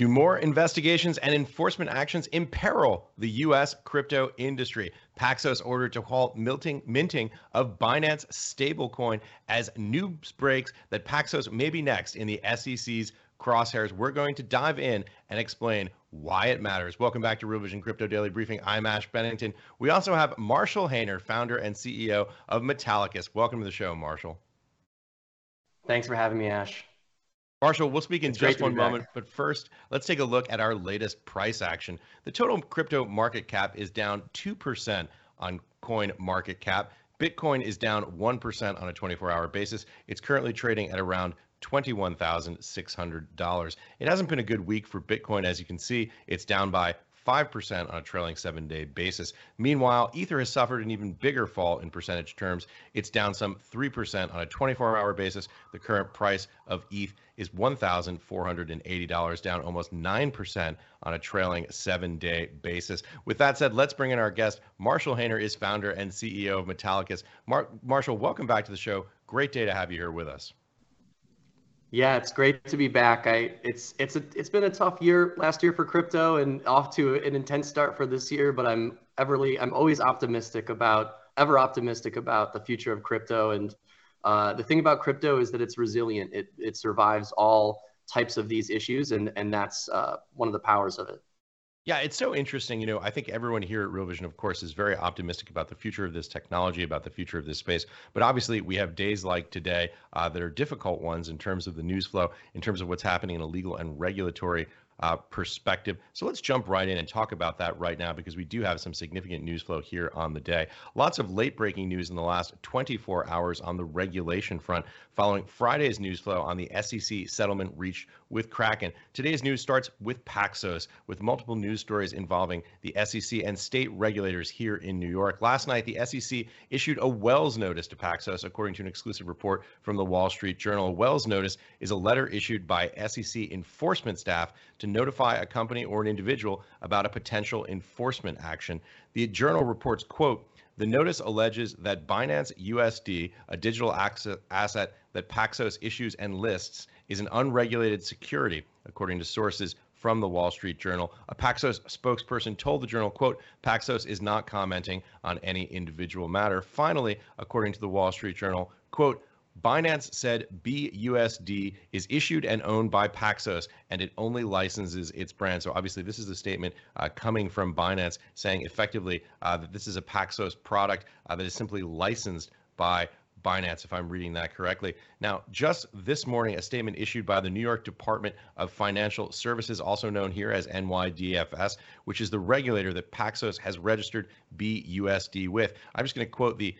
Do more investigations and enforcement actions imperil the U.S. crypto industry? Paxos ordered to halt minting, minting of Binance stablecoin as news breaks that Paxos may be next in the SEC's crosshairs. We're going to dive in and explain why it matters. Welcome back to Real Vision Crypto Daily Briefing. I'm Ash Bennington. We also have Marshall Hayner, founder and CEO of Metallicus. Welcome to the show, Marshall. Thanks for having me, Ash. Marshall, we'll speak in it's just one moment, but first, let's take a look at our latest price action. The total crypto market cap is down 2% on coin market cap. Bitcoin is down 1% on a 24 hour basis. It's currently trading at around $21,600. It hasn't been a good week for Bitcoin. As you can see, it's down by 5% on a trailing seven day basis. Meanwhile, Ether has suffered an even bigger fall in percentage terms. It's down some 3% on a 24 hour basis. The current price of ETH is $1,480, down almost 9% on a trailing seven day basis. With that said, let's bring in our guest. Marshall Hayner is founder and CEO of Metallicus. Mar- Marshall, welcome back to the show. Great day to have you here with us. Yeah, it's great to be back. I it's it's a it's been a tough year last year for crypto and off to an intense start for this year, but I'm everly I'm always optimistic about ever optimistic about the future of crypto and uh, the thing about crypto is that it's resilient. It it survives all types of these issues and and that's uh, one of the powers of it. Yeah, it's so interesting. You know, I think everyone here at Real Vision, of course, is very optimistic about the future of this technology, about the future of this space. But obviously, we have days like today uh, that are difficult ones in terms of the news flow, in terms of what's happening in a legal and regulatory uh, perspective. So let's jump right in and talk about that right now because we do have some significant news flow here on the day. Lots of late breaking news in the last 24 hours on the regulation front following Friday's news flow on the SEC settlement reached with Kraken. Today's news starts with Paxos, with multiple news stories involving the SEC and state regulators here in New York. Last night, the SEC issued a Wells notice to Paxos, according to an exclusive report from the Wall Street Journal. A Wells notice is a letter issued by SEC enforcement staff to notify a company or an individual about a potential enforcement action. The journal reports, quote, the notice alleges that Binance USD, a digital asset that Paxos issues and lists, is an unregulated security, according to sources from the Wall Street Journal. A Paxos spokesperson told the journal, quote, Paxos is not commenting on any individual matter. Finally, according to the Wall Street Journal, quote, Binance said BUSD is issued and owned by Paxos and it only licenses its brand. So obviously, this is a statement uh, coming from Binance saying effectively uh, that this is a Paxos product uh, that is simply licensed by Binance, if I'm reading that correctly. Now, just this morning, a statement issued by the New York Department of Financial Services, also known here as NYDFS, which is the regulator that Paxos has registered BUSD with. I'm just going to quote the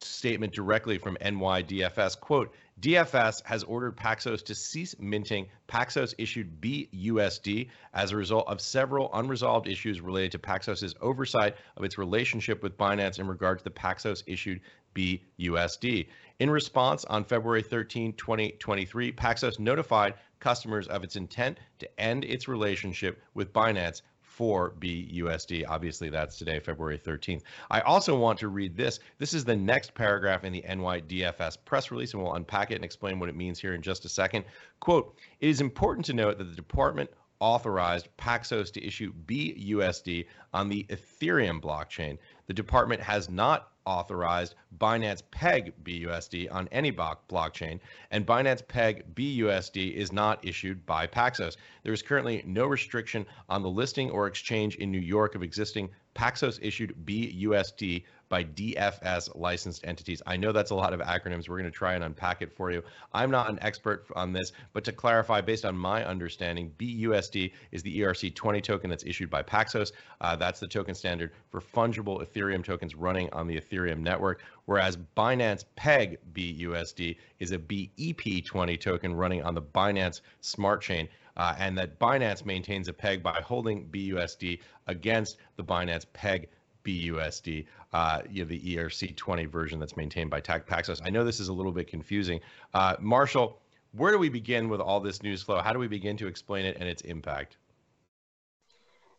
statement directly from NYDFS. Quote, DFS has ordered Paxos to cease minting Paxos issued BUSD as a result of several unresolved issues related to Paxos's oversight of its relationship with Binance in regard to the Paxos issued BUSD. In response, on February 13, 2023, Paxos notified customers of its intent to end its relationship with Binance for BUSD. Obviously, that's today, February 13th. I also want to read this. This is the next paragraph in the NYDFS press release, and we'll unpack it and explain what it means here in just a second. Quote It is important to note that the department authorized Paxos to issue BUSD on the Ethereum blockchain. The department has not authorized Binance Peg BUSD on any blockchain, and Binance Peg BUSD is not issued by Paxos. There is currently no restriction on the listing or exchange in New York of existing Paxos issued BUSD by DFS licensed entities. I know that's a lot of acronyms. We're going to try and unpack it for you. I'm not an expert on this, but to clarify, based on my understanding, BUSD is the ERC20 token that's issued by Paxos. Uh, that's the token standard for fungible Ethereum tokens running on the Ethereum network. whereas Binance Peg BUSD is a BEP20 token running on the Binance Smart Chain. Uh, and that Binance maintains a peg by holding BUSD against the Binance Peg BUSD, uh, you know, the ERC20 version that's maintained by Paxos. I know this is a little bit confusing. Uh, Marshall, where do we begin with all this news flow? How do we begin to explain it and its impact?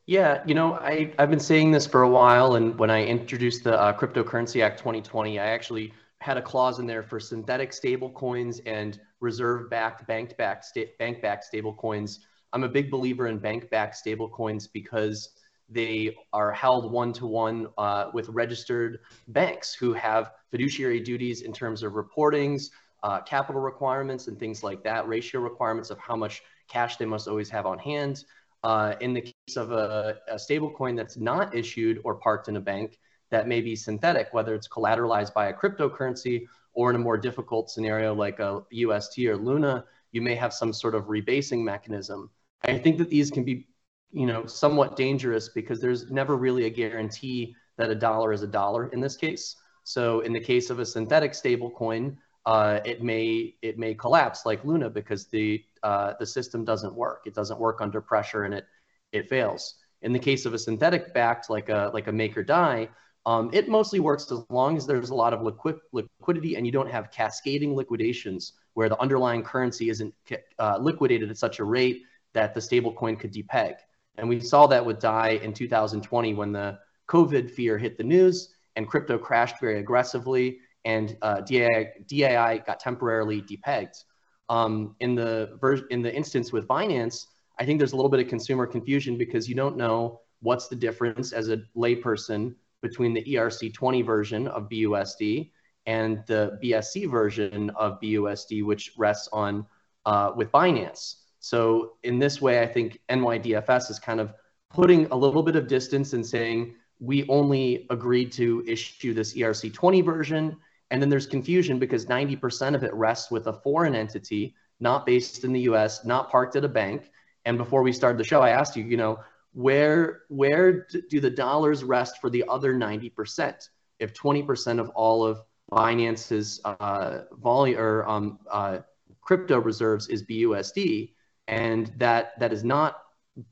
Yeah, you know, I, I've been saying this for a while, and when I introduced the uh, Cryptocurrency Act 2020, I actually had a clause in there for synthetic stable coins and reserve-backed, bank-backed, sta- bank-backed stable coins. I'm a big believer in bank-backed stable coins because they are held one-to-one uh, with registered banks who have fiduciary duties in terms of reportings, uh, capital requirements, and things like that, ratio requirements of how much cash they must always have on hand. Uh, in the case of a, a stable coin that's not issued or parked in a bank, that may be synthetic, whether it's collateralized by a cryptocurrency or in a more difficult scenario like a UST or Luna, you may have some sort of rebasing mechanism. I think that these can be, you know, somewhat dangerous because there's never really a guarantee that a dollar is a dollar in this case. So in the case of a synthetic stable coin, uh, it may it may collapse like Luna because the uh, the system doesn't work. It doesn't work under pressure and it it fails. In the case of a synthetic backed like a like a Maker Dai, um, it mostly works as long as there's a lot of liquid, liquidity and you don't have cascading liquidations where the underlying currency isn't uh, liquidated at such a rate that the stablecoin could depeg. And we saw that with DAI in 2020 when the COVID fear hit the news and crypto crashed very aggressively and uh, DAI, DAI got temporarily depegged. Um, in the ver- in the instance with Binance, I think there's a little bit of consumer confusion because you don't know what's the difference as a layperson between the ERC20 version of BUSD and the BSC version of BUSD, which rests on uh, with Binance. So in this way, I think NYDFS is kind of putting a little bit of distance and saying we only agreed to issue this ERC20 version. And then there's confusion because 90% of it rests with a foreign entity, not based in the US, not parked at a bank. And before we started the show, I asked you, you know, where where do the dollars rest for the other 90%? If 20% of all of Binance's uh, volume or um, uh, crypto reserves is BUSD, and that that is not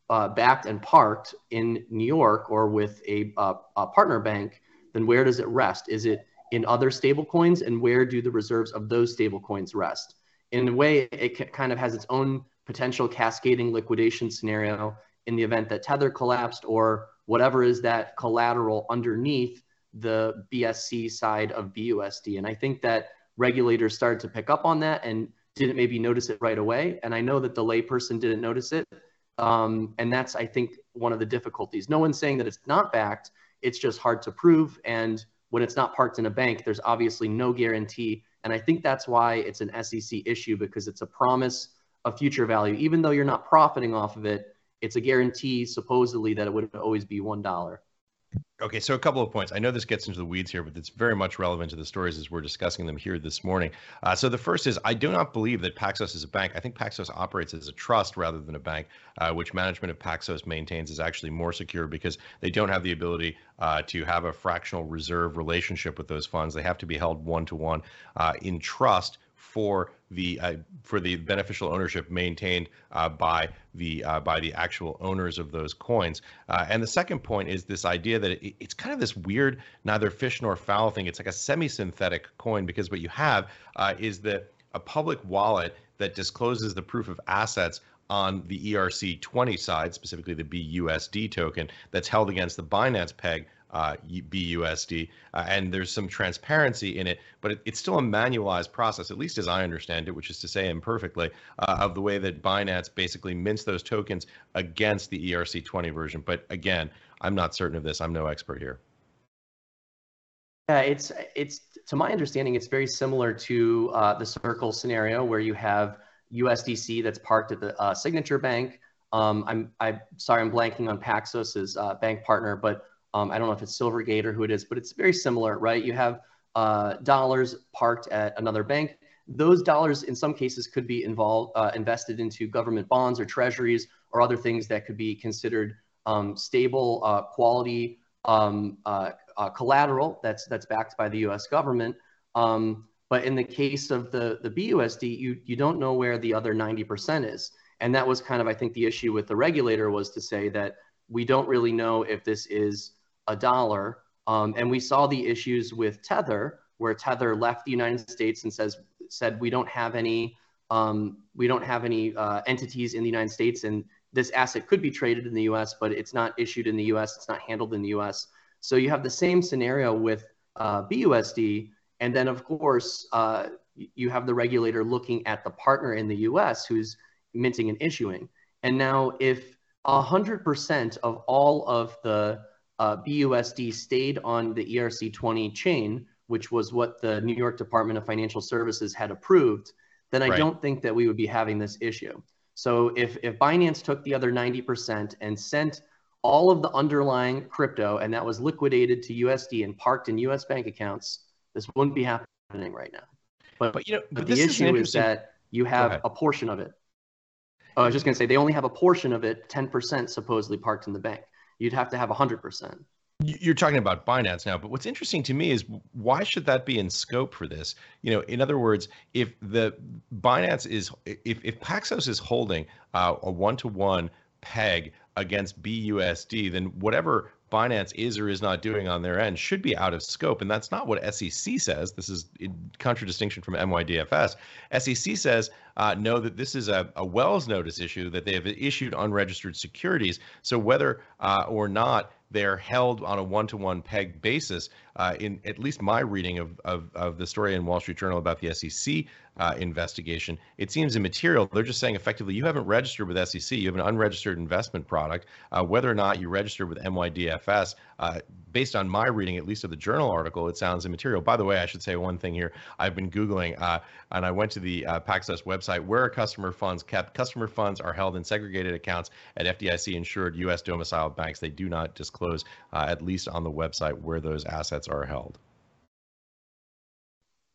uh, backed and parked in New York or with a, a partner bank, then where does it rest? Is it in other stablecoins, and where do the reserves of those stablecoins rest? In a way, it kind of has its own potential cascading liquidation scenario in the event that Tether collapsed or whatever is that collateral underneath the BSC side of BUSD. And I think that regulators started to pick up on that and didn't maybe notice it right away. And I know that the layperson didn't notice it. Um, and that's, I think, one of the difficulties. No one's saying that it's not backed, it's just hard to prove. And when it's not parked in a bank, there's obviously no guarantee. And I think that's why it's an SEC issue because it's a promise of future value. Even though you're not profiting off of it, it's a guarantee supposedly that it would always be one dollar. Okay, so a couple of points. I know this gets into the weeds here, but it's very much relevant to the stories as we're discussing them here this morning. Uh, so the first is I do not believe that Paxos is a bank. I think Paxos operates as a trust rather than a bank, uh, which management of Paxos maintains is actually more secure because they don't have the ability uh, to have a fractional reserve relationship with those funds. They have to be held one to one in trust for the uh, for the beneficial ownership maintained uh, by the uh, by the actual owners of those coins. Uh, and the second point is this idea that it, it's kind of this weird neither fish nor fowl thing. It's like a semi-synthetic coin because what you have uh, is that a public wallet that discloses the proof of assets on the ERC20 side, specifically the BUSD token that's held against the Binance peg uh, BUSD, uh, and there's some transparency in it, but it, it's still a manualized process, at least as I understand it, which is to say imperfectly, uh, of the way that Binance basically mints those tokens against the ERC20 version. But again, I'm not certain of this. I'm no expert here. Yeah, it's it's to my understanding, it's very similar to uh, the Circle scenario where you have USDC that's parked at the uh, signature bank. Um, I'm I'm sorry, I'm blanking on Paxos's uh, bank partner, but um, I don't know if it's Silvergate or who it is, but it's very similar, right? You have uh, dollars parked at another bank. Those dollars, in some cases, could be involved uh, invested into government bonds or treasuries or other things that could be considered um, stable, uh, quality, um, uh, uh, collateral that's that's backed by the U.S. government. Um, but in the case of the the BUSD, you you don't know where the other 90% is, and that was kind of I think the issue with the regulator was to say that we don't really know if this is a dollar. Um, and we saw the issues with Tether, where Tether left the United States and says said we don't have any um, we don't have any uh, entities in the United States, and this asset could be traded in the U.S., but it's not issued in the U.S. It's not handled in the U.S. So you have the same scenario with uh, BUSD, and then of course uh, you have the regulator looking at the partner in the U.S. who's minting and issuing. And now if 100% of all of the uh, BUSD stayed on the ERC20 chain, which was what the New York Department of Financial Services had approved, then I right. don't think that we would be having this issue. So if, if Binance took the other 90% and sent all of the underlying crypto and that was liquidated to USD and parked in US bank accounts, this wouldn't be happening right now. But, but you know, but, but the issue is, is that you have a portion of it. Oh, I was just going to say they only have a portion of it, 10% supposedly parked in the bank. You'd have to have 100%. You're talking about Binance now, but what's interesting to me is why should that be in scope for this? You know, in other words, if the Binance is, if, if Paxos is holding uh, a one to one peg against BUSD, then whatever Binance is or is not doing on their end should be out of scope. And that's not what SEC says. This is in contradistinction from NYDFS. SEC says, uh, no, that this is a, a, Wells notice issue, that they have issued unregistered securities. So whether uh, or not they're held on a one-to-one peg basis. Uh, in at least my reading of, of, of, the story in Wall Street Journal about the SEC uh, investigation, it seems immaterial. They're just saying effectively you haven't registered with SEC, you have an unregistered investment product. Uh, whether or not you registered with NYDFS, uh, based on my reading, at least of the journal article, it sounds immaterial. By the way, I should say one thing here. I've been Googling uh, and I went to the uh, Paxos website. Where are customer funds kept? Customer funds are held in segregated accounts at FDIC insured U.S. domiciled banks. They do not disclose, uh, at least on the website, where those assets are held.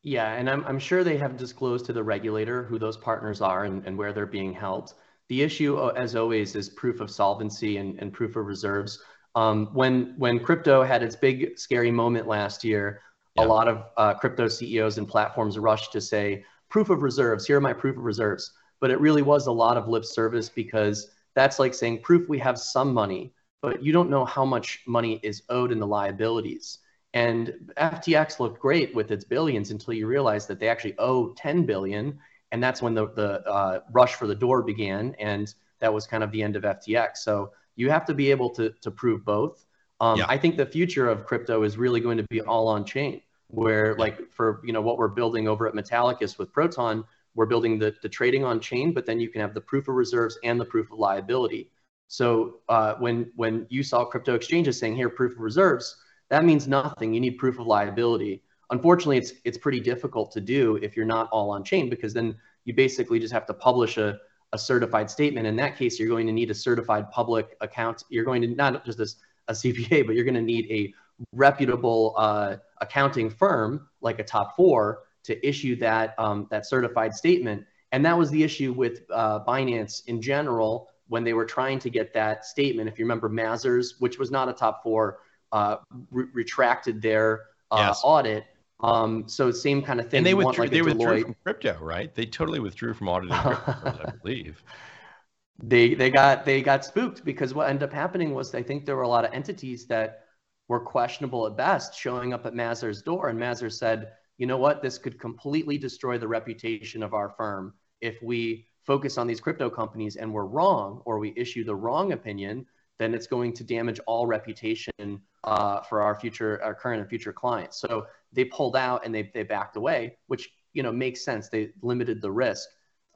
Yeah, and I'm, I'm sure they have disclosed to the regulator who those partners are and, and where they're being held. The issue, uh, as always, is proof of solvency and, and proof of reserves. Um, when when crypto had its big scary moment last year, yeah. a lot of uh, crypto CEOs and platforms rushed to say proof of reserves. Here are my proof of reserves, but it really was a lot of lip service because that's like saying proof we have some money, but you don't know how much money is owed in the liabilities. And FTX looked great with its billions until you realize that they actually owe 10 billion, and that's when the the uh, rush for the door began, and that was kind of the end of FTX. So you have to be able to, to prove both. Um, yeah. I think the future of crypto is really going to be all on chain, where like for you know what we're building over at Metallicus with Proton, we're building the, the trading on chain, but then you can have the proof of reserves and the proof of liability. So uh, when when you saw crypto exchanges saying here proof of reserves, that means nothing. You need proof of liability. Unfortunately, it's it's pretty difficult to do if you're not all on chain because then you basically just have to publish a a certified statement. In that case, you're going to need a certified public account. You're going to not just a, a CPA, but you're going to need a reputable uh, accounting firm like a top four to issue that um, that certified statement. And that was the issue with uh, Binance in general when they were trying to get that statement. If you remember, Mazars, which was not a top four, uh, re- retracted their uh, yes. audit um, so same kind of thing. And they withdrew, like they withdrew from crypto, right? They totally withdrew from auditing crypto, I believe. They they got they got spooked because what ended up happening was I think there were a lot of entities that were questionable at best showing up at Mazars door, and Mazur said, you know what, this could completely destroy the reputation of our firm if we focus on these crypto companies and we're wrong or we issue the wrong opinion then it's going to damage all reputation uh, for our future, our current and future clients. So they pulled out and they, they backed away, which you know makes sense. They limited the risk.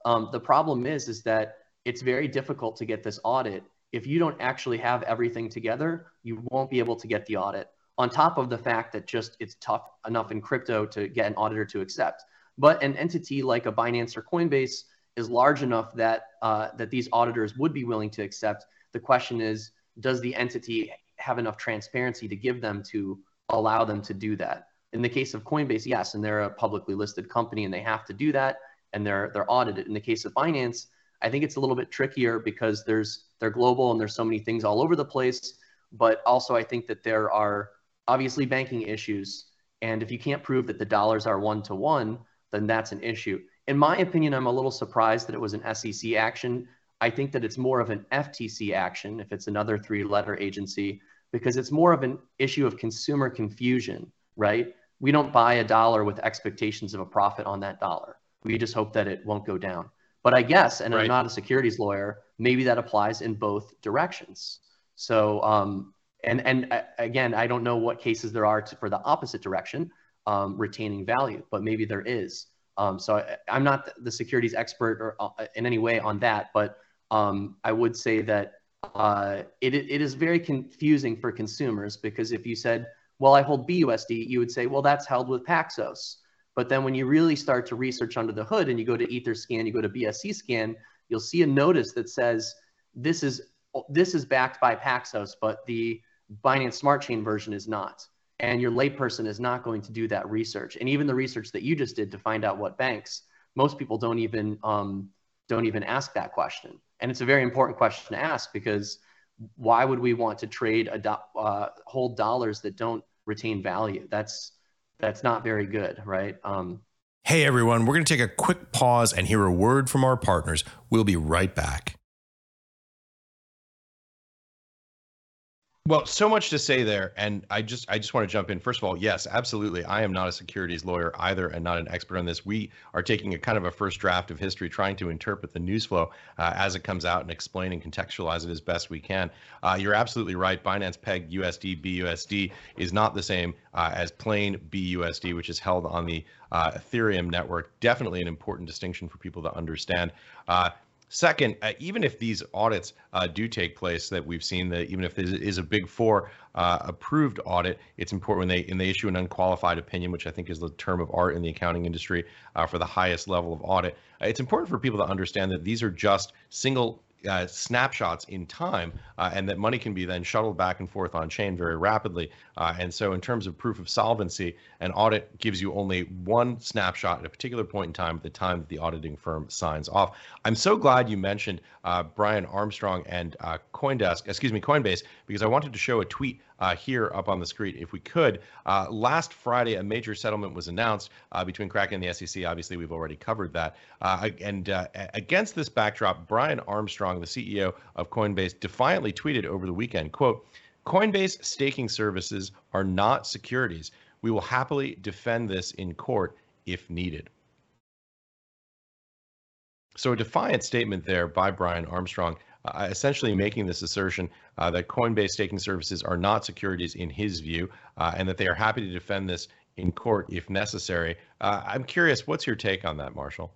Um, the problem is is that it's very difficult to get this audit. If you don't actually have everything together, you won't be able to get the audit. On top of the fact that just it's tough enough in crypto to get an auditor to accept. But an entity like a Binance or Coinbase is large enough that uh, that these auditors would be willing to accept. The question is, does the entity have enough transparency to give them to allow them to do that? In the case of Coinbase, yes, and they're a publicly listed company and they have to do that and they're they're audited. In the case of Binance, I think it's a little bit trickier because there's they're global and there's so many things all over the place. But also, I think that there are obviously banking issues. And if you can't prove that the dollars are one to one, then that's an issue. In my opinion, I'm a little surprised that it was an SEC action. I think that it's more of an FTC action if it's another three letter agency, because it's more of an issue of consumer confusion, right? We don't buy a dollar with expectations of a profit on that dollar. We just hope that it won't go down. But I guess, and right. I'm not a securities lawyer, maybe that applies in both directions. So, um, and and uh, again, I don't know what cases there are to, for the opposite direction, um, retaining value, but maybe there is. Um, so I, am not the securities expert or uh, in any way on that, but um, I would say that uh, it, it is very confusing for consumers because if you said, well, I hold BUSD, you would say, well, that's held with Paxos. But then when you really start to research under the hood and you go to Etherscan, you go to BSC scan, you'll see a notice that says this is this is backed by Paxos, but the Binance Smart Chain version is not. And your layperson is not going to do that research. And even the research that you just did to find out what banks, most people don't even um, don't even ask that question. And it's a very important question to ask because why would we want to trade a do- uh, hold dollars that don't retain value? That's that's not very good, right? Um, hey everyone, we're going to take a quick pause and hear a word from our partners. We'll be right back. Well, so much to say there, and I just I just want to jump in. First of all, yes, absolutely. I am not a securities lawyer either, and not an expert on this. We are taking a kind of a first draft of history, trying to interpret the news flow uh, as it comes out and explain and contextualize it as best we can. Uh, you're absolutely right. Binance Peg USD BUSD is not the same uh, as plain BUSD, which is held on the uh, Ethereum network. Definitely an important distinction for people to understand. Second, uh, even if these audits uh, do take place that we've seen that even if there is a big four uh, approved audit, it's important when they and they issue an unqualified opinion, which I think is the term of art in the accounting industry uh, for the highest level of audit. Uh, it's important for people to understand that these are just single uh, snapshots in time, uh, and that money can be then shuttled back and forth on chain very rapidly. Uh, and so, in terms of proof of solvency, an audit gives you only one snapshot at a particular point in time at the time that the auditing firm signs off. I'm so glad you mentioned uh, Brian Armstrong and uh, CoinDesk, excuse me, Coinbase, because I wanted to show a tweet uh, here up on the screen if we could. Uh, last Friday, a major settlement was announced uh, between Kraken and the SEC. Obviously, we've already covered that. Uh, and uh, against this backdrop, Brian Armstrong, the CEO of Coinbase, defiantly tweeted over the weekend, quote, Coinbase staking services are not securities. We will happily defend this in court if needed. So, a defiant statement there by Brian Armstrong uh, essentially making this assertion uh, that Coinbase staking services are not securities in his view, uh, and that they are happy to defend this in court if necessary. Uh, I'm curious, what's your take on that, Marshall?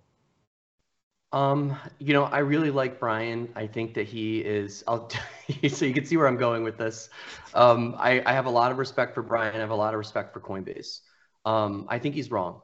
Um, you know, I really like Brian. I think that he is. I'll so you can see where I'm going with this. Um, I, I have a lot of respect for Brian. I have a lot of respect for Coinbase. Um, I think he's wrong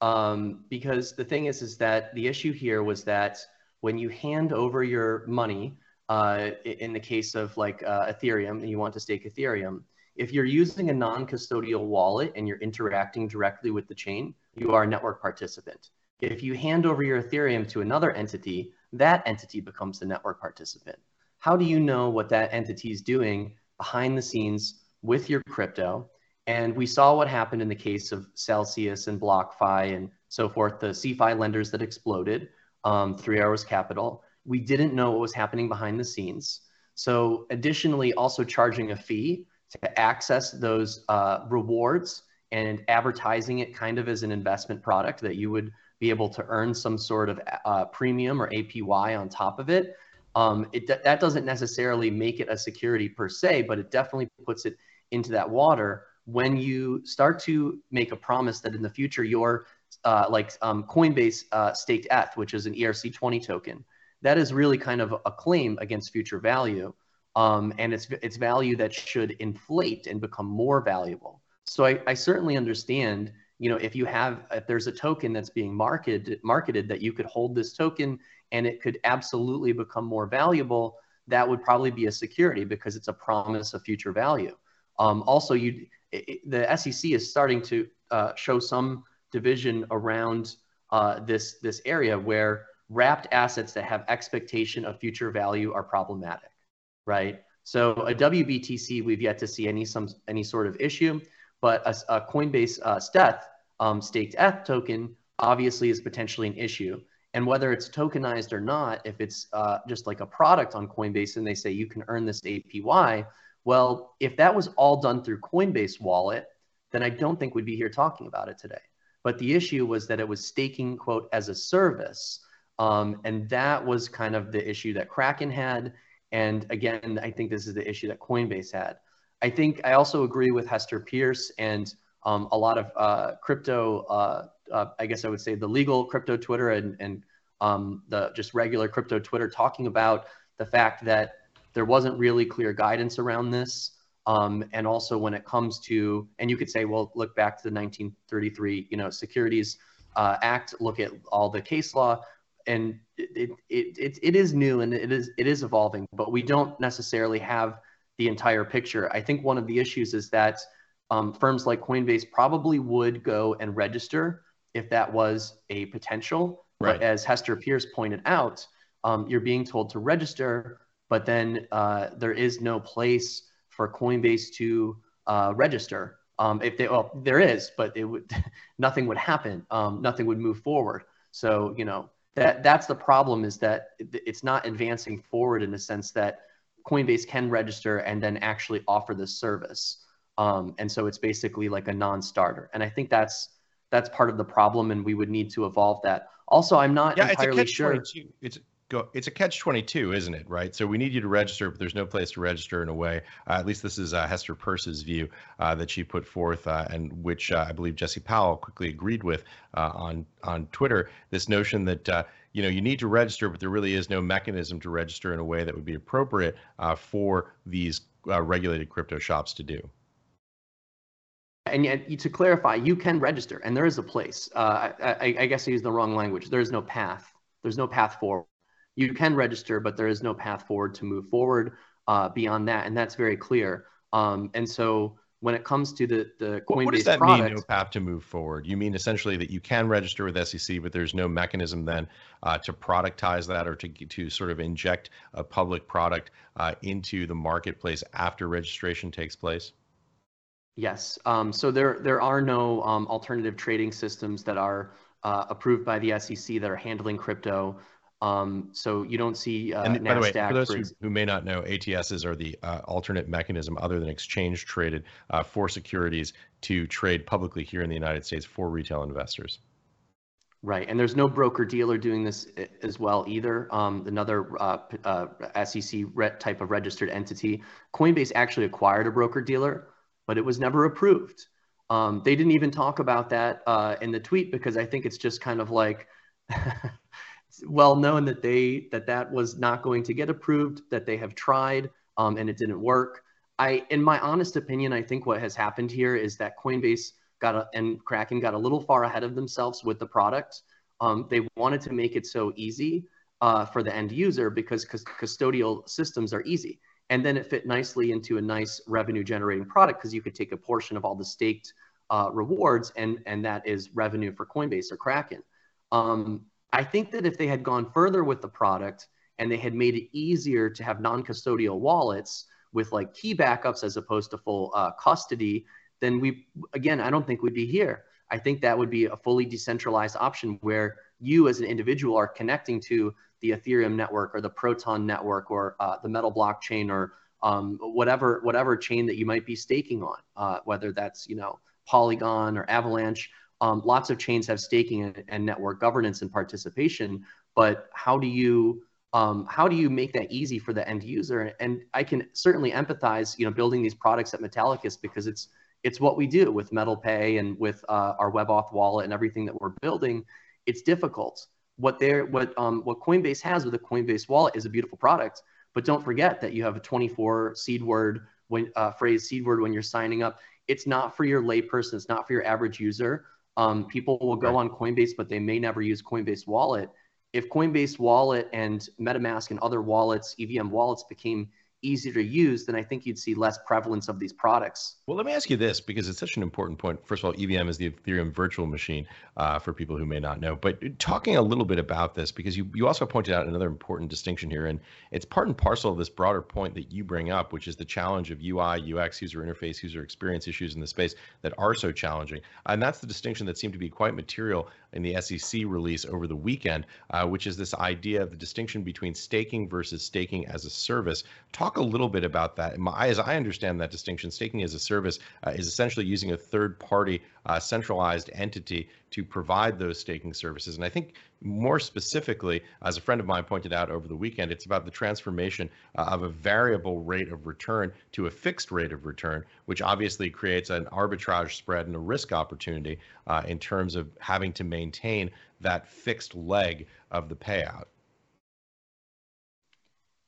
um, because the thing is, is that the issue here was that when you hand over your money uh, in the case of like uh, Ethereum and you want to stake Ethereum, if you're using a non-custodial wallet and you're interacting directly with the chain, you are a network participant. If you hand over your Ethereum to another entity, that entity becomes the network participant. How do you know what that entity is doing behind the scenes with your crypto? And we saw what happened in the case of Celsius and BlockFi and so forth, the CeFi lenders that exploded, um, Three Arrows Capital we didn't know what was happening behind the scenes. So additionally, also charging a fee to access those uh, rewards and advertising it kind of as an investment product that you would be able to earn some sort of uh, premium or APY on top of it. Um, it that doesn't necessarily make it a security per se, but it definitely puts it into that water when you start to make a promise that in the future your uh, like um, Coinbase uh, staked ETH, which is an ERC20 token, that is really kind of a claim against future value. Um, and it's, it's value that should inflate and become more valuable. So I, I certainly understand, you know, if you have, if there's a token that's being marketed, marketed that you could hold this token and it could absolutely become more valuable, that would probably be a security because it's a promise of future value. Um, also, you, it, the SEC is starting to uh, show some division around uh, this this area where wrapped assets that have expectation of future value are problematic, right? So a WBTC, we've yet to see any some any sort of issue, but a, a Coinbase uh, stETH um, staked ETH token obviously is potentially an issue. And whether it's tokenized or not, if it's uh, just like a product on Coinbase and they say you can earn this APY, well, if that was all done through Coinbase wallet, then I don't think we'd be here talking about it today. But the issue was that it was staking, quote, as a service. Um, and that was kind of the issue that Kraken had. And again, I think this is the issue that Coinbase had. I think I also agree with Hester Peirce and um, a lot of uh, crypto, uh, uh, I guess I would say the legal crypto Twitter and, and um, the just regular crypto Twitter talking about the fact that there wasn't really clear guidance around this. Um, and also when it comes to, and you could say, well, look back to the 1933, you know, Securities uh, Act, look at all the case law, and it, it, it, it is new and it is, it is evolving, but we don't necessarily have the entire picture. I think one of the issues is that um, firms like Coinbase probably would go and register if that was a potential. Right. But as Hester Peirce pointed out, um, you're being told to register, but then uh, there is no place for Coinbase to uh, register. Um, if they, well, there is, but it would, nothing would happen. Um, nothing would move forward. So, you know, that that's the problem is that it's not advancing forward in the sense that Coinbase can register and then actually offer the service. Um, and so it's basically like a non-starter. And I think that's that's part of the problem, and we would need to evolve that. Also, I'm not yeah, entirely it's sure. It's go it's a catch 22 isn't it right? So we need you to register but there's no place to register in a way. Uh, at least this is uh, hester peirce's view uh, that she put forth uh, and which uh, i believe jesse powell quickly agreed with uh, on on twitter this notion that you know you need to register but there really is no mechanism to register in a way that would be appropriate for these regulated crypto shops to do. And yet to clarify you can register and there is a place. I, I, I guess i used the wrong language. There is no path. There's no path forward you can register, but there is no path forward to move forward uh, beyond that, and that's very clear. Um, and so when it comes to the the Coinbase what does that product, mean? No path to move forward. You mean essentially that you can register with SEC, but there's no mechanism then uh, to productize that or to to sort of inject a public product uh, into the marketplace after registration takes place. Yes. Um, so there there are no um, alternative trading systems that are uh, approved by the SEC that are handling crypto. Um, so you don't see uh, and by the way, for those who, who, may not know, ATSs are the uh, alternate mechanism other than exchange traded uh, for securities to trade publicly here in the United States for retail investors. Right, and there's no broker dealer doing this eh, as well either. Um, another uh, uh, SEC type of registered entity. Coinbase actually acquired a broker dealer, but it was never approved. Um, they didn't even talk about that uh, in the tweet because I think it's just kind of like well known that they that that was not going to get approved, that they have tried um, and it didn't work. I, in my honest opinion, I think what has happened here is that Coinbase got a, and Kraken got a little far ahead of themselves with the product. Um, they wanted to make it so easy uh, for the end user because custodial systems are easy. And then it fit nicely into a nice revenue generating product because you could take a portion of all the staked uh, rewards and, and that is revenue for Coinbase or Kraken. Um, I think that if they had gone further with the product and they had made it easier to have non-custodial wallets with like key backups as opposed to full uh, custody, then we, again, I don't think we'd be here. I think that would be a fully decentralized option where you as an individual are connecting to the Ethereum network or the Proton network or uh, the Metal blockchain or um, whatever whatever chain that you might be staking on, uh, whether that's you know Polygon or Avalanche. Um, lots of chains have staking and, and, network governance and participation, but how do you um, how do you make that easy for the end user? And I can certainly empathize, you know, building these products at Metallicus because it's it's what we do with MetalPay and with uh, our WebAuth wallet and everything that we're building. It's difficult. What they what um, what Coinbase has with a Coinbase wallet is a beautiful product, but don't forget that you have a 24 seed word when uh, phrase seed word when you're signing up. It's not for your layperson. It's not for your average user. Um, people will go on Coinbase, but they may never use Coinbase Wallet. If Coinbase Wallet and MetaMask and other wallets, EVM wallets, became easier to use, then I think you'd see less prevalence of these products. Well, let me ask you this because it's such an important point. First of all, EVM is the Ethereum virtual machine uh, for people who may not know. But talking a little bit about this, because you, you also pointed out another important distinction here, and it's part and parcel of this broader point that you bring up, which is the challenge of UI, UX, user interface, user experience issues in the space that are so challenging. And that's the distinction that seemed to be quite material in the SEC release over the weekend, uh, which is this idea of the distinction between staking versus staking as a service. Talk a little bit about that. As I understand that distinction, staking as a service uh, is essentially using a third party uh, centralized entity to provide those staking services. And I think more specifically, as a friend of mine pointed out over the weekend, it's about the transformation uh, of a variable rate of return to a fixed rate of return, which obviously creates an arbitrage spread and a risk opportunity uh, in terms of having to maintain that fixed leg of the payout.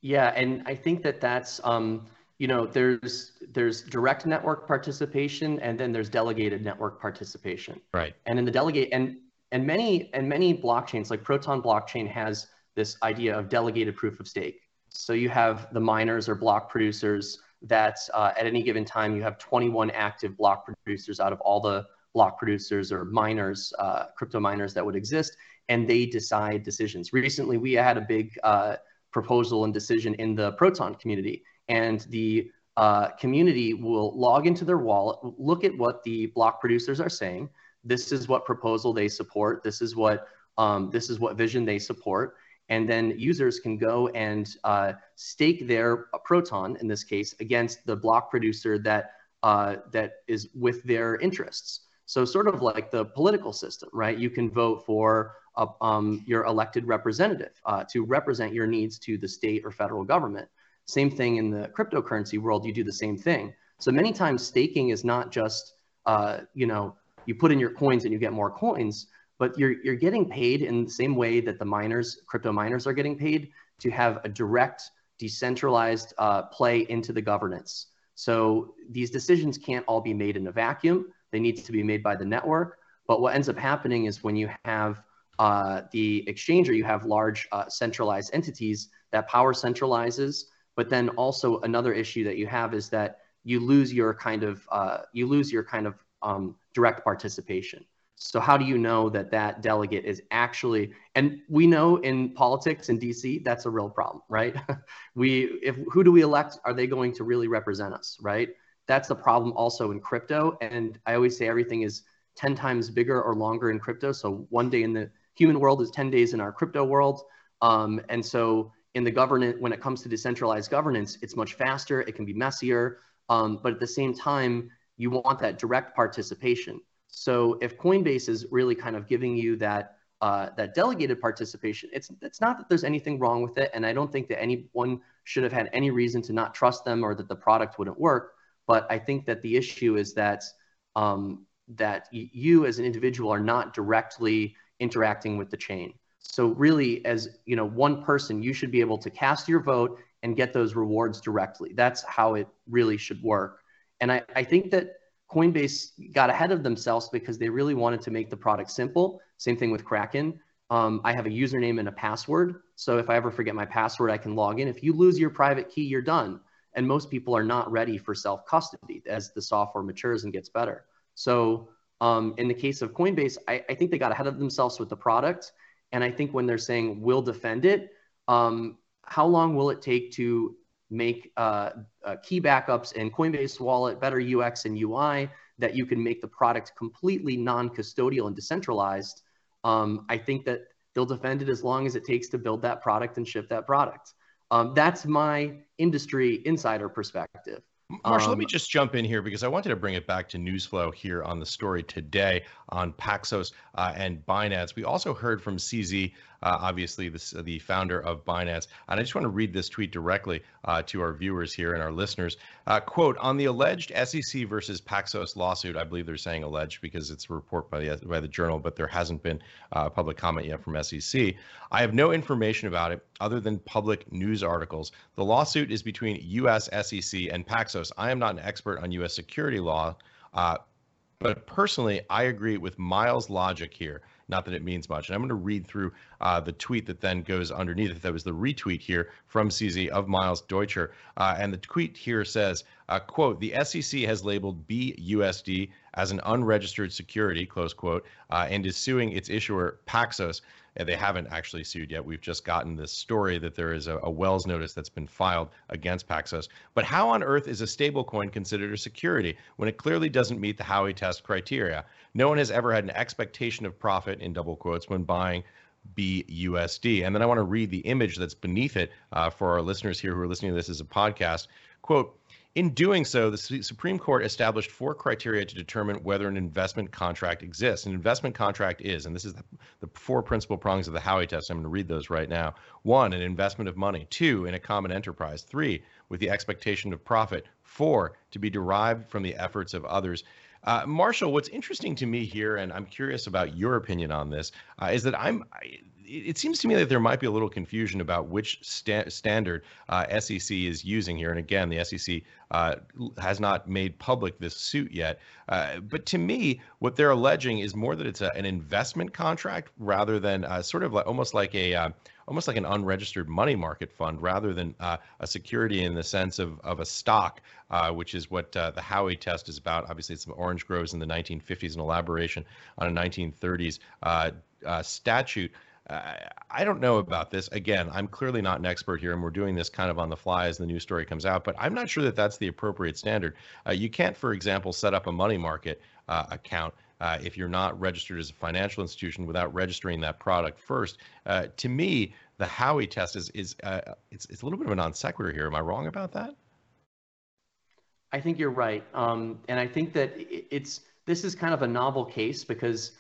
Yeah, and I think that that's um, you know there's there's direct network participation and then there's delegated network participation. Right. And in the delegate and and many and many blockchains like Proton blockchain has this idea of delegated proof of stake. So you have the miners or block producers that uh, at any given time you have 21 active block producers out of all the block producers or miners, uh, crypto miners that would exist, and they decide decisions. Recently, we had a big uh, proposal and decision in the Proton community. And the uh, community will log into their wallet, look at what the block producers are saying. This is what proposal they support. This is what um, this is what vision they support. And then users can go and uh, stake their proton, in this case, against the block producer that uh, that is with their interests. So sort of like the political system, right? You can vote for um, your elected representative uh, to represent your needs to the state or federal government. Same thing in the cryptocurrency world, you do the same thing. So many times staking is not just, uh, you know, you put in your coins and you get more coins, but you're, you're getting paid in the same way that the miners, crypto miners are getting paid to have a direct decentralized uh, play into the governance. So these decisions can't all be made in a vacuum. They need to be made by the network. But what ends up happening is when you have uh, the exchanger, you have large uh, centralized entities that power centralizes. But then also another issue that you have is that you lose your kind of uh, you lose your kind of um, direct participation. So how do you know that that delegate is actually? And we know in politics in DC that's a real problem, right? we if who do we elect? Are they going to really represent us, right? That's the problem also in crypto. And I always say everything is 10 times bigger or longer in crypto. So one day in the human world is 10 days in our crypto world. Um, and so in the governance, when it comes to decentralized governance, it's much faster, it can be messier, um, but at the same time, you want that direct participation. So if Coinbase is really kind of giving you that uh, that delegated participation, it's it's not that there's anything wrong with it, and I don't think that anyone should have had any reason to not trust them or that the product wouldn't work. But I think that the issue is that um, that you as an individual are not directly interacting with the chain. So really, as you know, one person, you should be able to cast your vote and get those rewards directly. That's how it really should work. And I, I think that Coinbase got ahead of themselves because they really wanted to make the product simple. Same thing with Kraken. Um, I have a username and a password. So if I ever forget my password, I can log in. If you lose your private key, you're done. And most people are not ready for self custody as the software matures and gets better. So um, in the case of Coinbase, I, I, think they got ahead of themselves with the product. And I think when they're saying we'll defend it, um, how long will it take to make uh, uh, key backups in Coinbase Wallet, better UX and UI, that you can make the product completely non-custodial and decentralized? Um, I think that they'll defend it as long as it takes to build that product and ship that product. Um, that's my industry insider perspective. Marshall, um, let me um, just jump in here because I wanted to bring it back to Newsflow here on the story today on Paxos uh, and Binance. We also heard from CZ uh, obviously this, uh, the founder of Binance. And I just want to read this tweet directly uh, to our viewers here and our listeners. Uh, quote, on the alleged SEC versus Paxos lawsuit, I believe they're saying alleged because it's a report by the, by the journal, but there hasn't been uh, public comment yet from SEC. I have no information about it other than public news articles. The lawsuit is between US SEC and Paxos. I am not an expert on US security law, uh, but personally, I agree with Miles' logic here. Not that it means much. And I'm going to read through uh, the tweet that then goes underneath it. That was the retweet here from CZ of Miles Deutscher. Uh, and the tweet here says, uh, quote, the SEC has labeled BUSD as an unregistered security, close quote, uh, and is suing its issuer Paxos. And they haven't actually sued yet. We've just gotten this story that there is a, a Wells notice that's been filed against Paxos. But how on earth is a stablecoin considered a security when it clearly doesn't meet the Howey test criteria? No one has ever had an expectation of profit, in double quotes, when buying BUSD. And then I want to read the image that's beneath it uh, for our listeners here who are listening to this as a podcast. Quote, in doing so, the Supreme Court established four criteria to determine whether an investment contract exists. An investment contract is, and this is the, the four principal prongs of the Howey test. I'm going to read those right now. One, an investment of money. Two, in a common enterprise. Three, with the expectation of profit. Four, to be derived from the efforts of others. Uh, Marshall, what's interesting to me here, and I'm curious about your opinion on this, uh, is that I'm. I, it seems to me that there might be a little confusion about which sta- standard uh, SEC is using here. And again, the SEC uh, has not made public this suit yet. Uh, but to me, what they're alleging is more that it's a, an investment contract rather than uh, sort of like almost like a uh, almost like an unregistered money market fund rather than uh, a security in the sense of, of a stock, uh, which is what uh, the Howey test is about. Obviously, it's some orange groves in the 1950s, an elaboration on a 1930s statute. I don't know about this. Again, I'm clearly not an expert here, and we're doing this kind of on the fly as the news story comes out, but I'm not sure that that's the appropriate standard. Uh, you can't, for example, set up a money market uh, account uh, if you're not registered as a financial institution without registering that product first. Uh, to me, the Howey test is, is uh, it's, it's a little bit of a non sequitur here. Am I wrong about that? I think you're right. Um, and I think that it's this is kind of a novel case because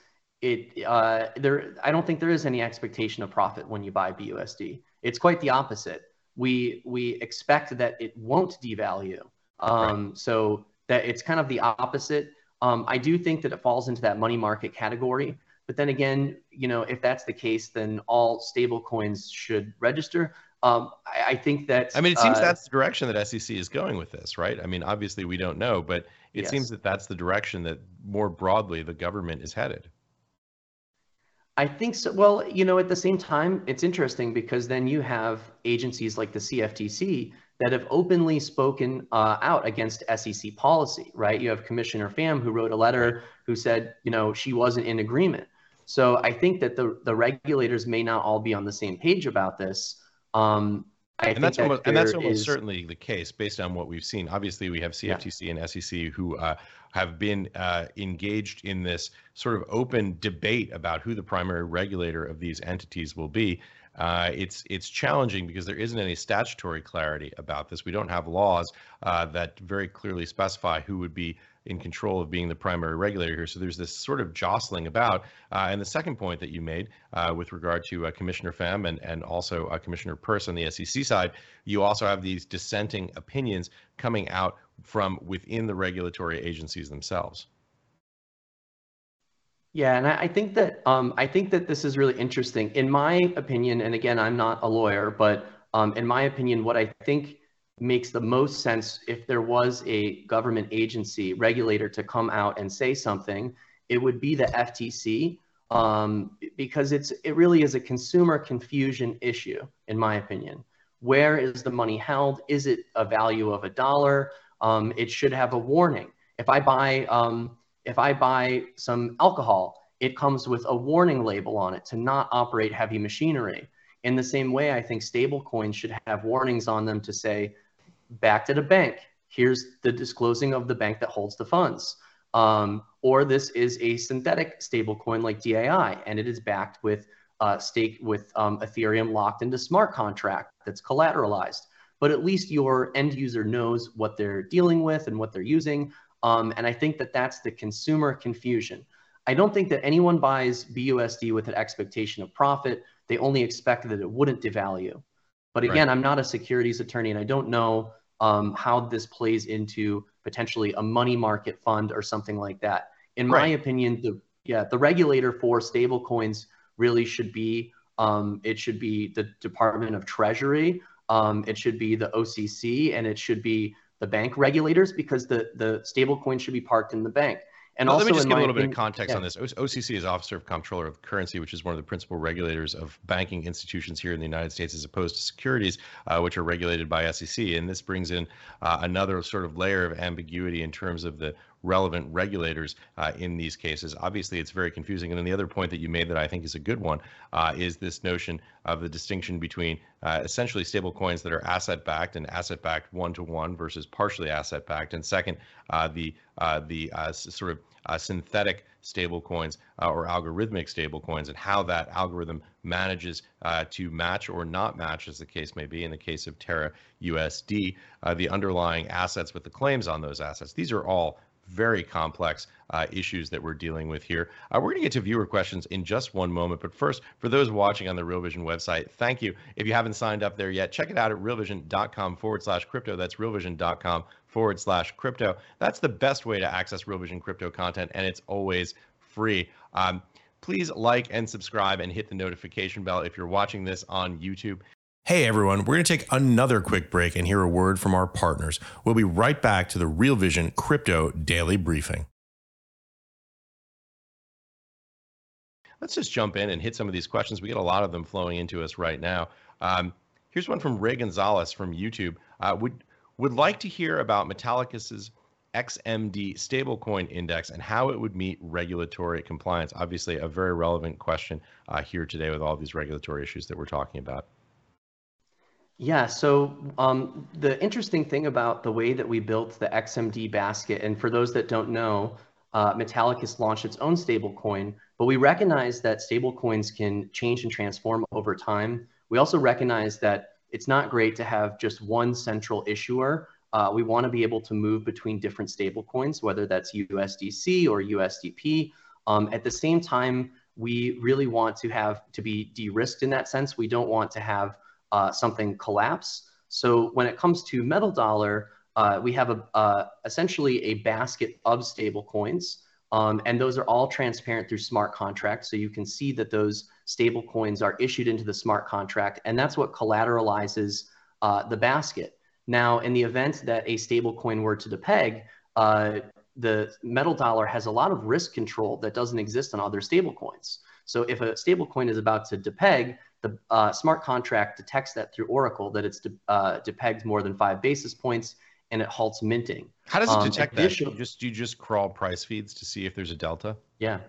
it uh, there I don't think there is any expectation of profit when you buy BUSD. It's quite the opposite. We we expect that it won't devalue. Um, right. So that it's kind of the opposite. Um, I do think that it falls into that money market category. But then again, you know, if that's the case, then all stable coins should register. Um, I, I, think that. I mean, it seems uh, that's the direction that SEC is going with this, right? I mean, obviously we don't know, but it yes. seems that that's the direction that more broadly the government is headed. I think so. Well, you know, at the same time, it's interesting because then you have agencies like the CFTC that have openly spoken uh, out against SEC policy, right? You have Commissioner Pham who wrote a letter who said, you know, she wasn't in agreement. So I think that the the regulators may not all be on the same page about this. Um, I and that's that almost, and that's almost is, certainly the case based on what we've seen. Obviously, we have CFTC yeah. and SEC who uh, have been uh, engaged in this sort of open debate about who the primary regulator of these entities will be. Uh, it's it's challenging because there isn't any statutory clarity about this. We don't have laws uh, that very clearly specify who would be in control of being the primary regulator here. So there's this sort of jostling about. Uh, and the second point that you made uh, with regard to uh, Commissioner Pham and, and also uh, Commissioner Peirce on the SEC side, you also have these dissenting opinions coming out from within the regulatory agencies themselves. Yeah, and I think that um, I think that this is really interesting. In my opinion, and again, I'm not a lawyer, but um, in my opinion, what I think makes the most sense if there was a government agency regulator to come out and say something, it would be the FTC um, because it's it really is a consumer confusion issue, in my opinion. Where is the money held? Is it a value of a dollar? Um, it should have a warning. If I buy um, if I buy some alcohol, it comes with a warning label on it to not operate heavy machinery. In the same way, I think stable coins should have warnings on them to say, backed at a bank. Here's the disclosing of the bank that holds the funds. Um, or this is a synthetic stablecoin like DAI, and it is backed with uh, stake with um, Ethereum locked into smart contract that's collateralized. But at least your end user knows what they're dealing with and what they're using. Um, and I think that that's the consumer confusion. I don't think that anyone buys BUSD with an expectation of profit. They only expect that it wouldn't devalue. But again, right. I'm not a securities attorney and I don't know um, how this plays into potentially a money market fund or something like that. In my right. opinion, the yeah, the regulator for stable coins really should be um, it should be the Department of Treasury, um, it should be the OCC, and it should be the bank regulators because the the stable coin should be parked in the bank. And well, also, let me just give a little bit of context yeah. on this. OCC is Officer of Comptroller of Currency, which is one of the principal regulators of banking institutions here in the United States, as opposed to securities, uh, which are regulated by SEC. And this brings in uh, another sort of layer of ambiguity in terms of the relevant regulators uh, in these cases. Obviously, it's very confusing. And then the other point that you made that I think is a good one uh, is this notion of the distinction between uh, essentially stable coins that are asset backed and asset backed one to one versus partially asset backed. And second, uh, the uh, the uh, sort of synthetic stable coins or algorithmic stable coins and how that algorithm manages to match or not match, as the case may be in the case of Terra USD, the underlying assets with the claims on those assets. These are all very complex uh, issues that we're dealing with here. Uh, we're going to get to viewer questions in just one moment. But first, for those watching on the Real Vision website, thank you. If you haven't signed up there yet, check it out at realvision.com forward slash crypto. That's realvision.com forward slash crypto. That's the best way to access Real Vision crypto content, and it's always free. Um, please like and subscribe and hit the notification bell if you're watching this on YouTube. Hey everyone, we're going to take another quick break and hear a word from our partners. We'll be right back to the Real Vision Crypto Daily Briefing. Let's just jump in and hit some of these questions. We get a lot of them flowing into us right now. Um, here's one from Ray Gonzalez from YouTube. Uh, would would like to hear about Metallicus's XMD stablecoin index and how it would meet regulatory compliance. Obviously, a very relevant question uh, here today with all these regulatory issues that we're talking about. Yeah, so um, the interesting thing about the way that we built the XMD basket, and for those that don't know, uh, Metallicus launched its own stablecoin, but we recognize that stablecoins can change and transform over time. We also recognize that it's not great to have just one central issuer. Uh, we want to be able to move between different stablecoins, whether that's USDC or USDP. Um, at the same time, we really want to have to be de-risked in that sense. We don't want to have uh, something collapse. So when it comes to metal dollar, uh, we have a, uh, essentially a basket of stable coins. Um, and those are all transparent through smart contracts. So you can see that those stable coins are issued into the smart contract. And that's what collateralizes uh, the basket. Now, in the event that a stable coin were to depeg, uh, the metal dollar has a lot of risk control that doesn't exist on other stable coins. So if a stable coin is about to depeg, the uh, smart contract detects that through Oracle that it's de- uh, depegged more than five basis points and it halts minting. How does it um, detect that? Do you just do you just crawl price feeds to see if there's a delta? Yeah,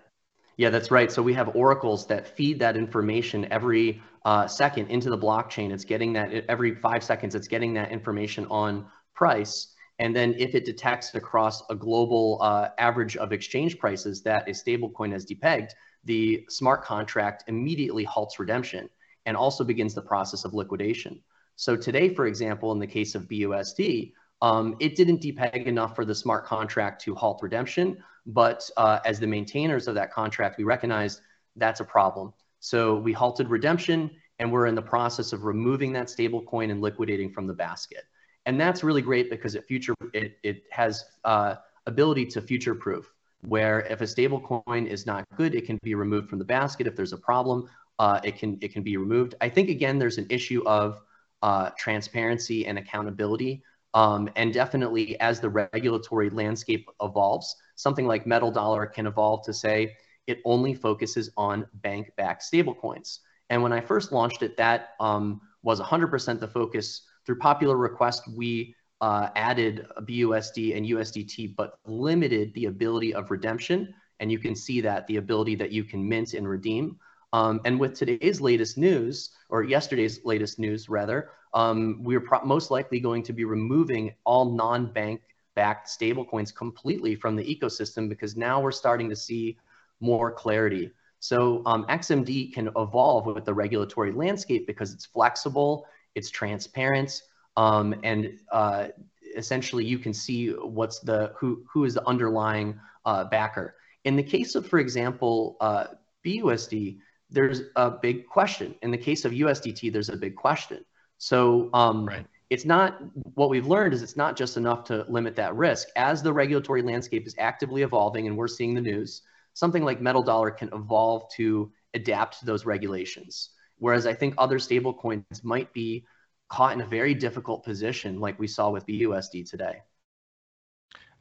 yeah, that's right. So we have oracles that feed that information every uh, second into the blockchain. It's getting that every five seconds. It's getting that information on price, and then if it detects across a global uh, average of exchange prices that a stablecoin has depegged, the smart contract immediately halts redemption and also begins the process of liquidation. So today, for example, in the case of BUSD, um, it didn't depeg enough for the smart contract to halt redemption, but uh, as the maintainers of that contract, we recognized that's a problem. So we halted redemption, and we're in the process of removing that stable coin and liquidating from the basket. And that's really great because it future it, it has uh, ability to future proof where if a stable coin is not good, it can be removed from the basket. If there's a problem, uh, it can it can be removed. I think again, there's an issue of uh, transparency and accountability, um, and definitely as the regulatory landscape evolves, something like Metal Dollar can evolve to say it only focuses on bank-backed stablecoins. And when I first launched it, that um, was 100% the focus. Through popular request, we uh, added BUSD and USDT, but limited the ability of redemption. And you can see that the ability that you can mint and redeem. Um, and with today's latest news, or yesterday's latest news rather, um, we're most likely going to be removing all non-bank backed stablecoins completely from the ecosystem because now we're starting to see more clarity. So um, XMD can evolve with the regulatory landscape because it's flexible, it's transparent, um, and uh, essentially you can see what's the who who is the underlying uh, backer. In the case of, for example, uh, BUSD, there's a big question. In the case of USDT, there's a big question. So um, right. it's not what we've learned is it's not just enough to limit that risk. As the regulatory landscape is actively evolving, and we're seeing the news, something like Metal Dollar can evolve to adapt to those regulations. Whereas I think other stablecoins might be caught in a very difficult position, like we saw with BUSD today.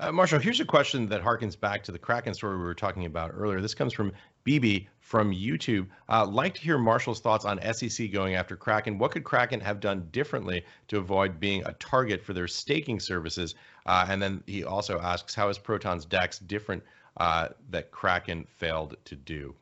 Uh, Marshall, here's a question that harkens back to the Kraken story we were talking about earlier. This comes from BB from YouTube. Uh, like to hear Marshall's thoughts on SEC going after Kraken. What could Kraken have done differently to avoid being a target for their staking services? Uh, and then he also asks, how is Proton's DEX different uh, that Kraken failed to do?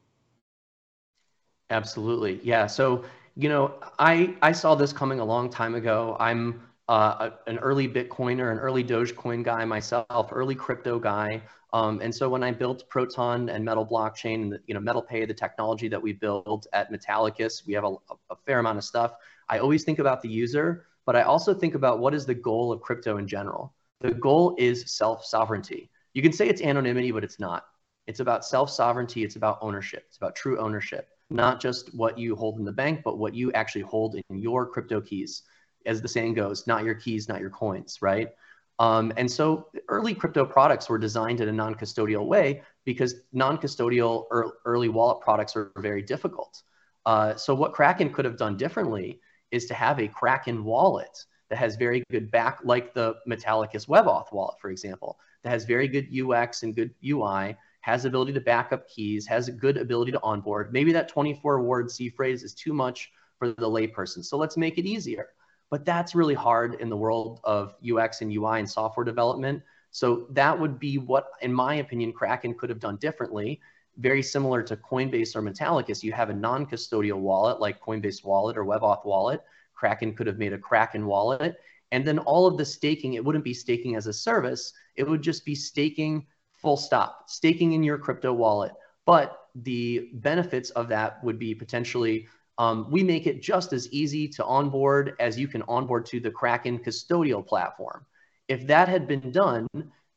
Absolutely, yeah. So you know, I I saw this coming a long time ago. I'm uh, an early Bitcoiner, an early Dogecoin guy myself, early crypto guy. Um, and so when I built Proton and Metal blockchain, you know Metal Pay, the technology that we built at Metallicus, we have a, a fair amount of stuff. I always think about the user, but I also think about what is the goal of crypto in general. The goal is self-sovereignty. You can say it's anonymity, but it's not. It's about self-sovereignty. It's about ownership. It's about true ownership, not just what you hold in the bank, but what you actually hold in your crypto keys as the saying goes, not your keys, not your coins, right? Um, and so early crypto products were designed in a non-custodial way because non-custodial early wallet products are very difficult. Uh, so what Kraken could have done differently is to have a Kraken wallet that has very good back, like the Metallicus WebAuth wallet, for example, that has very good UX and good UI, has ability to back up keys, has a good ability to onboard. Maybe that 24 word seed phrase is too much for the layperson. So let's make it easier but that's really hard in the world of UX and UI and software development. So that would be what, in my opinion, Kraken could have done differently. Very similar to Coinbase or Metallicus, you have a non-custodial wallet like Coinbase Wallet or WebAuth Wallet. Kraken could have made a Kraken wallet. And then all of the staking, it wouldn't be staking as a service. It would just be staking full stop, staking in your crypto wallet. But the benefits of that would be potentially um, we make it just as easy to onboard as you can onboard to the Kraken custodial platform. If that had been done,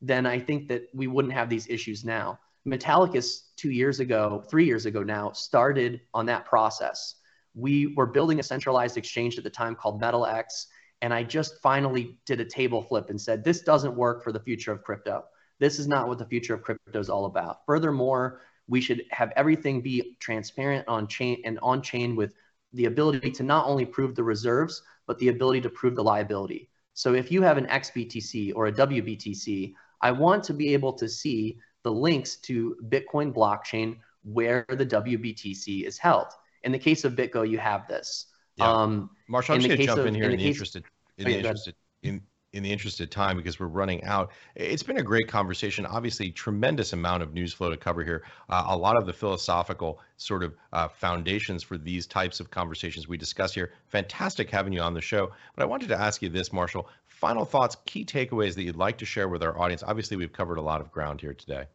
then I think that we wouldn't have these issues now. Metallicus, two years ago, three years ago now, started on that process. We were building a centralized exchange at the time called MetalX, and I just finally did a table flip and said, this doesn't work for the future of crypto. This is not what the future of crypto is all about. Furthermore, we should have everything be transparent on chain and on chain with the ability to not only prove the reserves, but the ability to prove the liability. So if you have an XBTC or a WBTC, I want to be able to see the links to Bitcoin blockchain where the WBTC is held. In the case of BitGo, you have this. Yeah. Um, Marshall, I'm just going to jump of, in here in, in the, interest of, in, the interest of, in, the interest of time because we're running out. It's been a great conversation. Obviously, tremendous amount of news flow to cover here. Uh, a lot of the philosophical sort of uh, foundations for these types of conversations we discuss here. Fantastic having you on the show. But I wanted to ask you this, Marshall. Final thoughts, key takeaways that you'd like to share with our audience. Obviously, we've covered a lot of ground here today.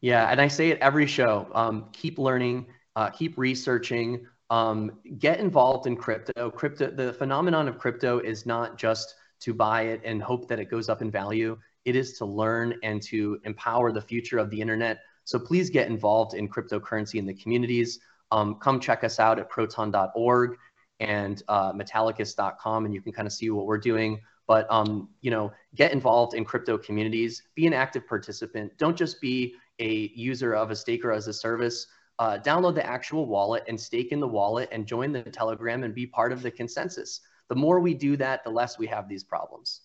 Yeah, and I say it every show. Um, keep learning, uh, keep researching um, get involved in crypto. Crypto, the phenomenon of crypto is not just to buy it and hope that it goes up in value. It is to learn and to empower the future of the internet. So please get involved in cryptocurrency in the communities. Um, come check us out at proton.org and uh, metallicus.com, and you can kind of see what we're doing. But um, you know, get involved in crypto communities. Be an active participant. Don't just be a user of a staker as a service uh, download the actual wallet and stake in the wallet and join the Telegram and be part of the consensus. The more we do that, the less we have these problems.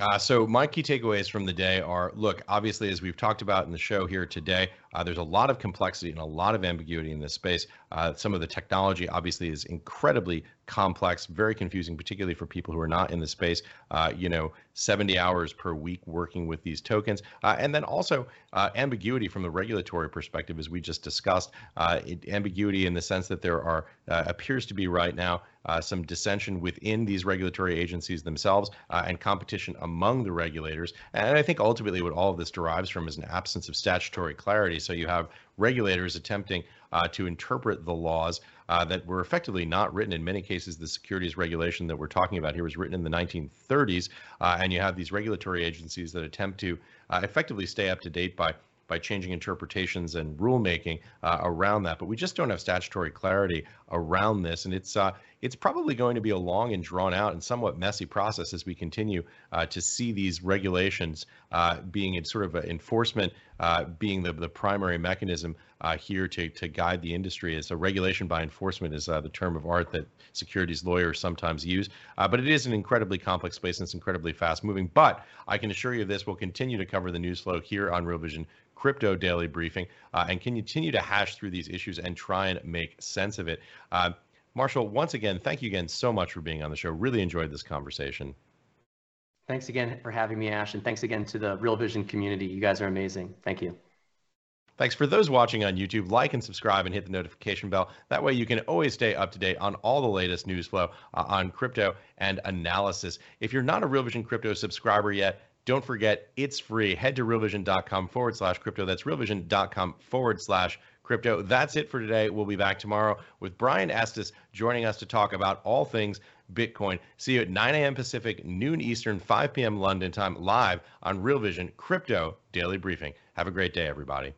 Uh, so my key takeaways from the day are: look, obviously, as we've talked about in the show here today, uh, there's a lot of complexity and a lot of ambiguity in this space. Uh, some of the technology, obviously, is incredibly complex, very confusing, particularly for people who are not in the space. Uh, you know, 70 hours per week working with these tokens, uh, and then also uh, ambiguity from the regulatory perspective, as we just discussed. It, ambiguity in the sense that there are appears to be right now uh, some dissension within these regulatory agencies themselves uh, and competition among the regulators. And I think ultimately what all of this derives from is an absence of statutory clarity. So you have regulators attempting uh, to interpret the laws uh, that were effectively not written. In many cases, the securities regulation that we're talking about here was written in the 1930s. Uh, and you have these regulatory agencies that attempt to uh, effectively stay up to date by by changing interpretations and rulemaking uh, around that. But we just don't have statutory clarity around this, and it's uh, it's probably going to be a long and drawn out and somewhat messy process as we continue uh, to see these regulations uh, being in sort of enforcement uh, being the, the primary mechanism uh, here to, to guide the industry. As a regulation by enforcement is uh, the term of art that securities lawyers sometimes use. But it is an incredibly complex space and it's incredibly fast moving. But I can assure you this, we'll continue to cover the news flow here on Real Vision Crypto Daily Briefing and continue to hash through these issues and try and make sense of it. Marshall, once again, thank you again so much for being on the show. Really enjoyed this conversation. Thanks again for having me, Ash, and thanks again to the Real Vision community. You guys are amazing. Thank you. Thanks for those watching on YouTube. Like and subscribe and hit the notification bell. That way you can always stay up to date on all the latest news flow uh, on crypto and analysis. If you're not a Real Vision crypto subscriber yet, don't forget it's free. Head to realvision.com forward slash crypto. That's realvision.com forward slash crypto. That's it for today. We'll be back tomorrow with Brian Estes joining us to talk about all things Bitcoin. See you at 9 a.m. Pacific, noon Eastern, 5 p.m. London time, live on Real Vision Crypto Daily Briefing. Have a great day, everybody.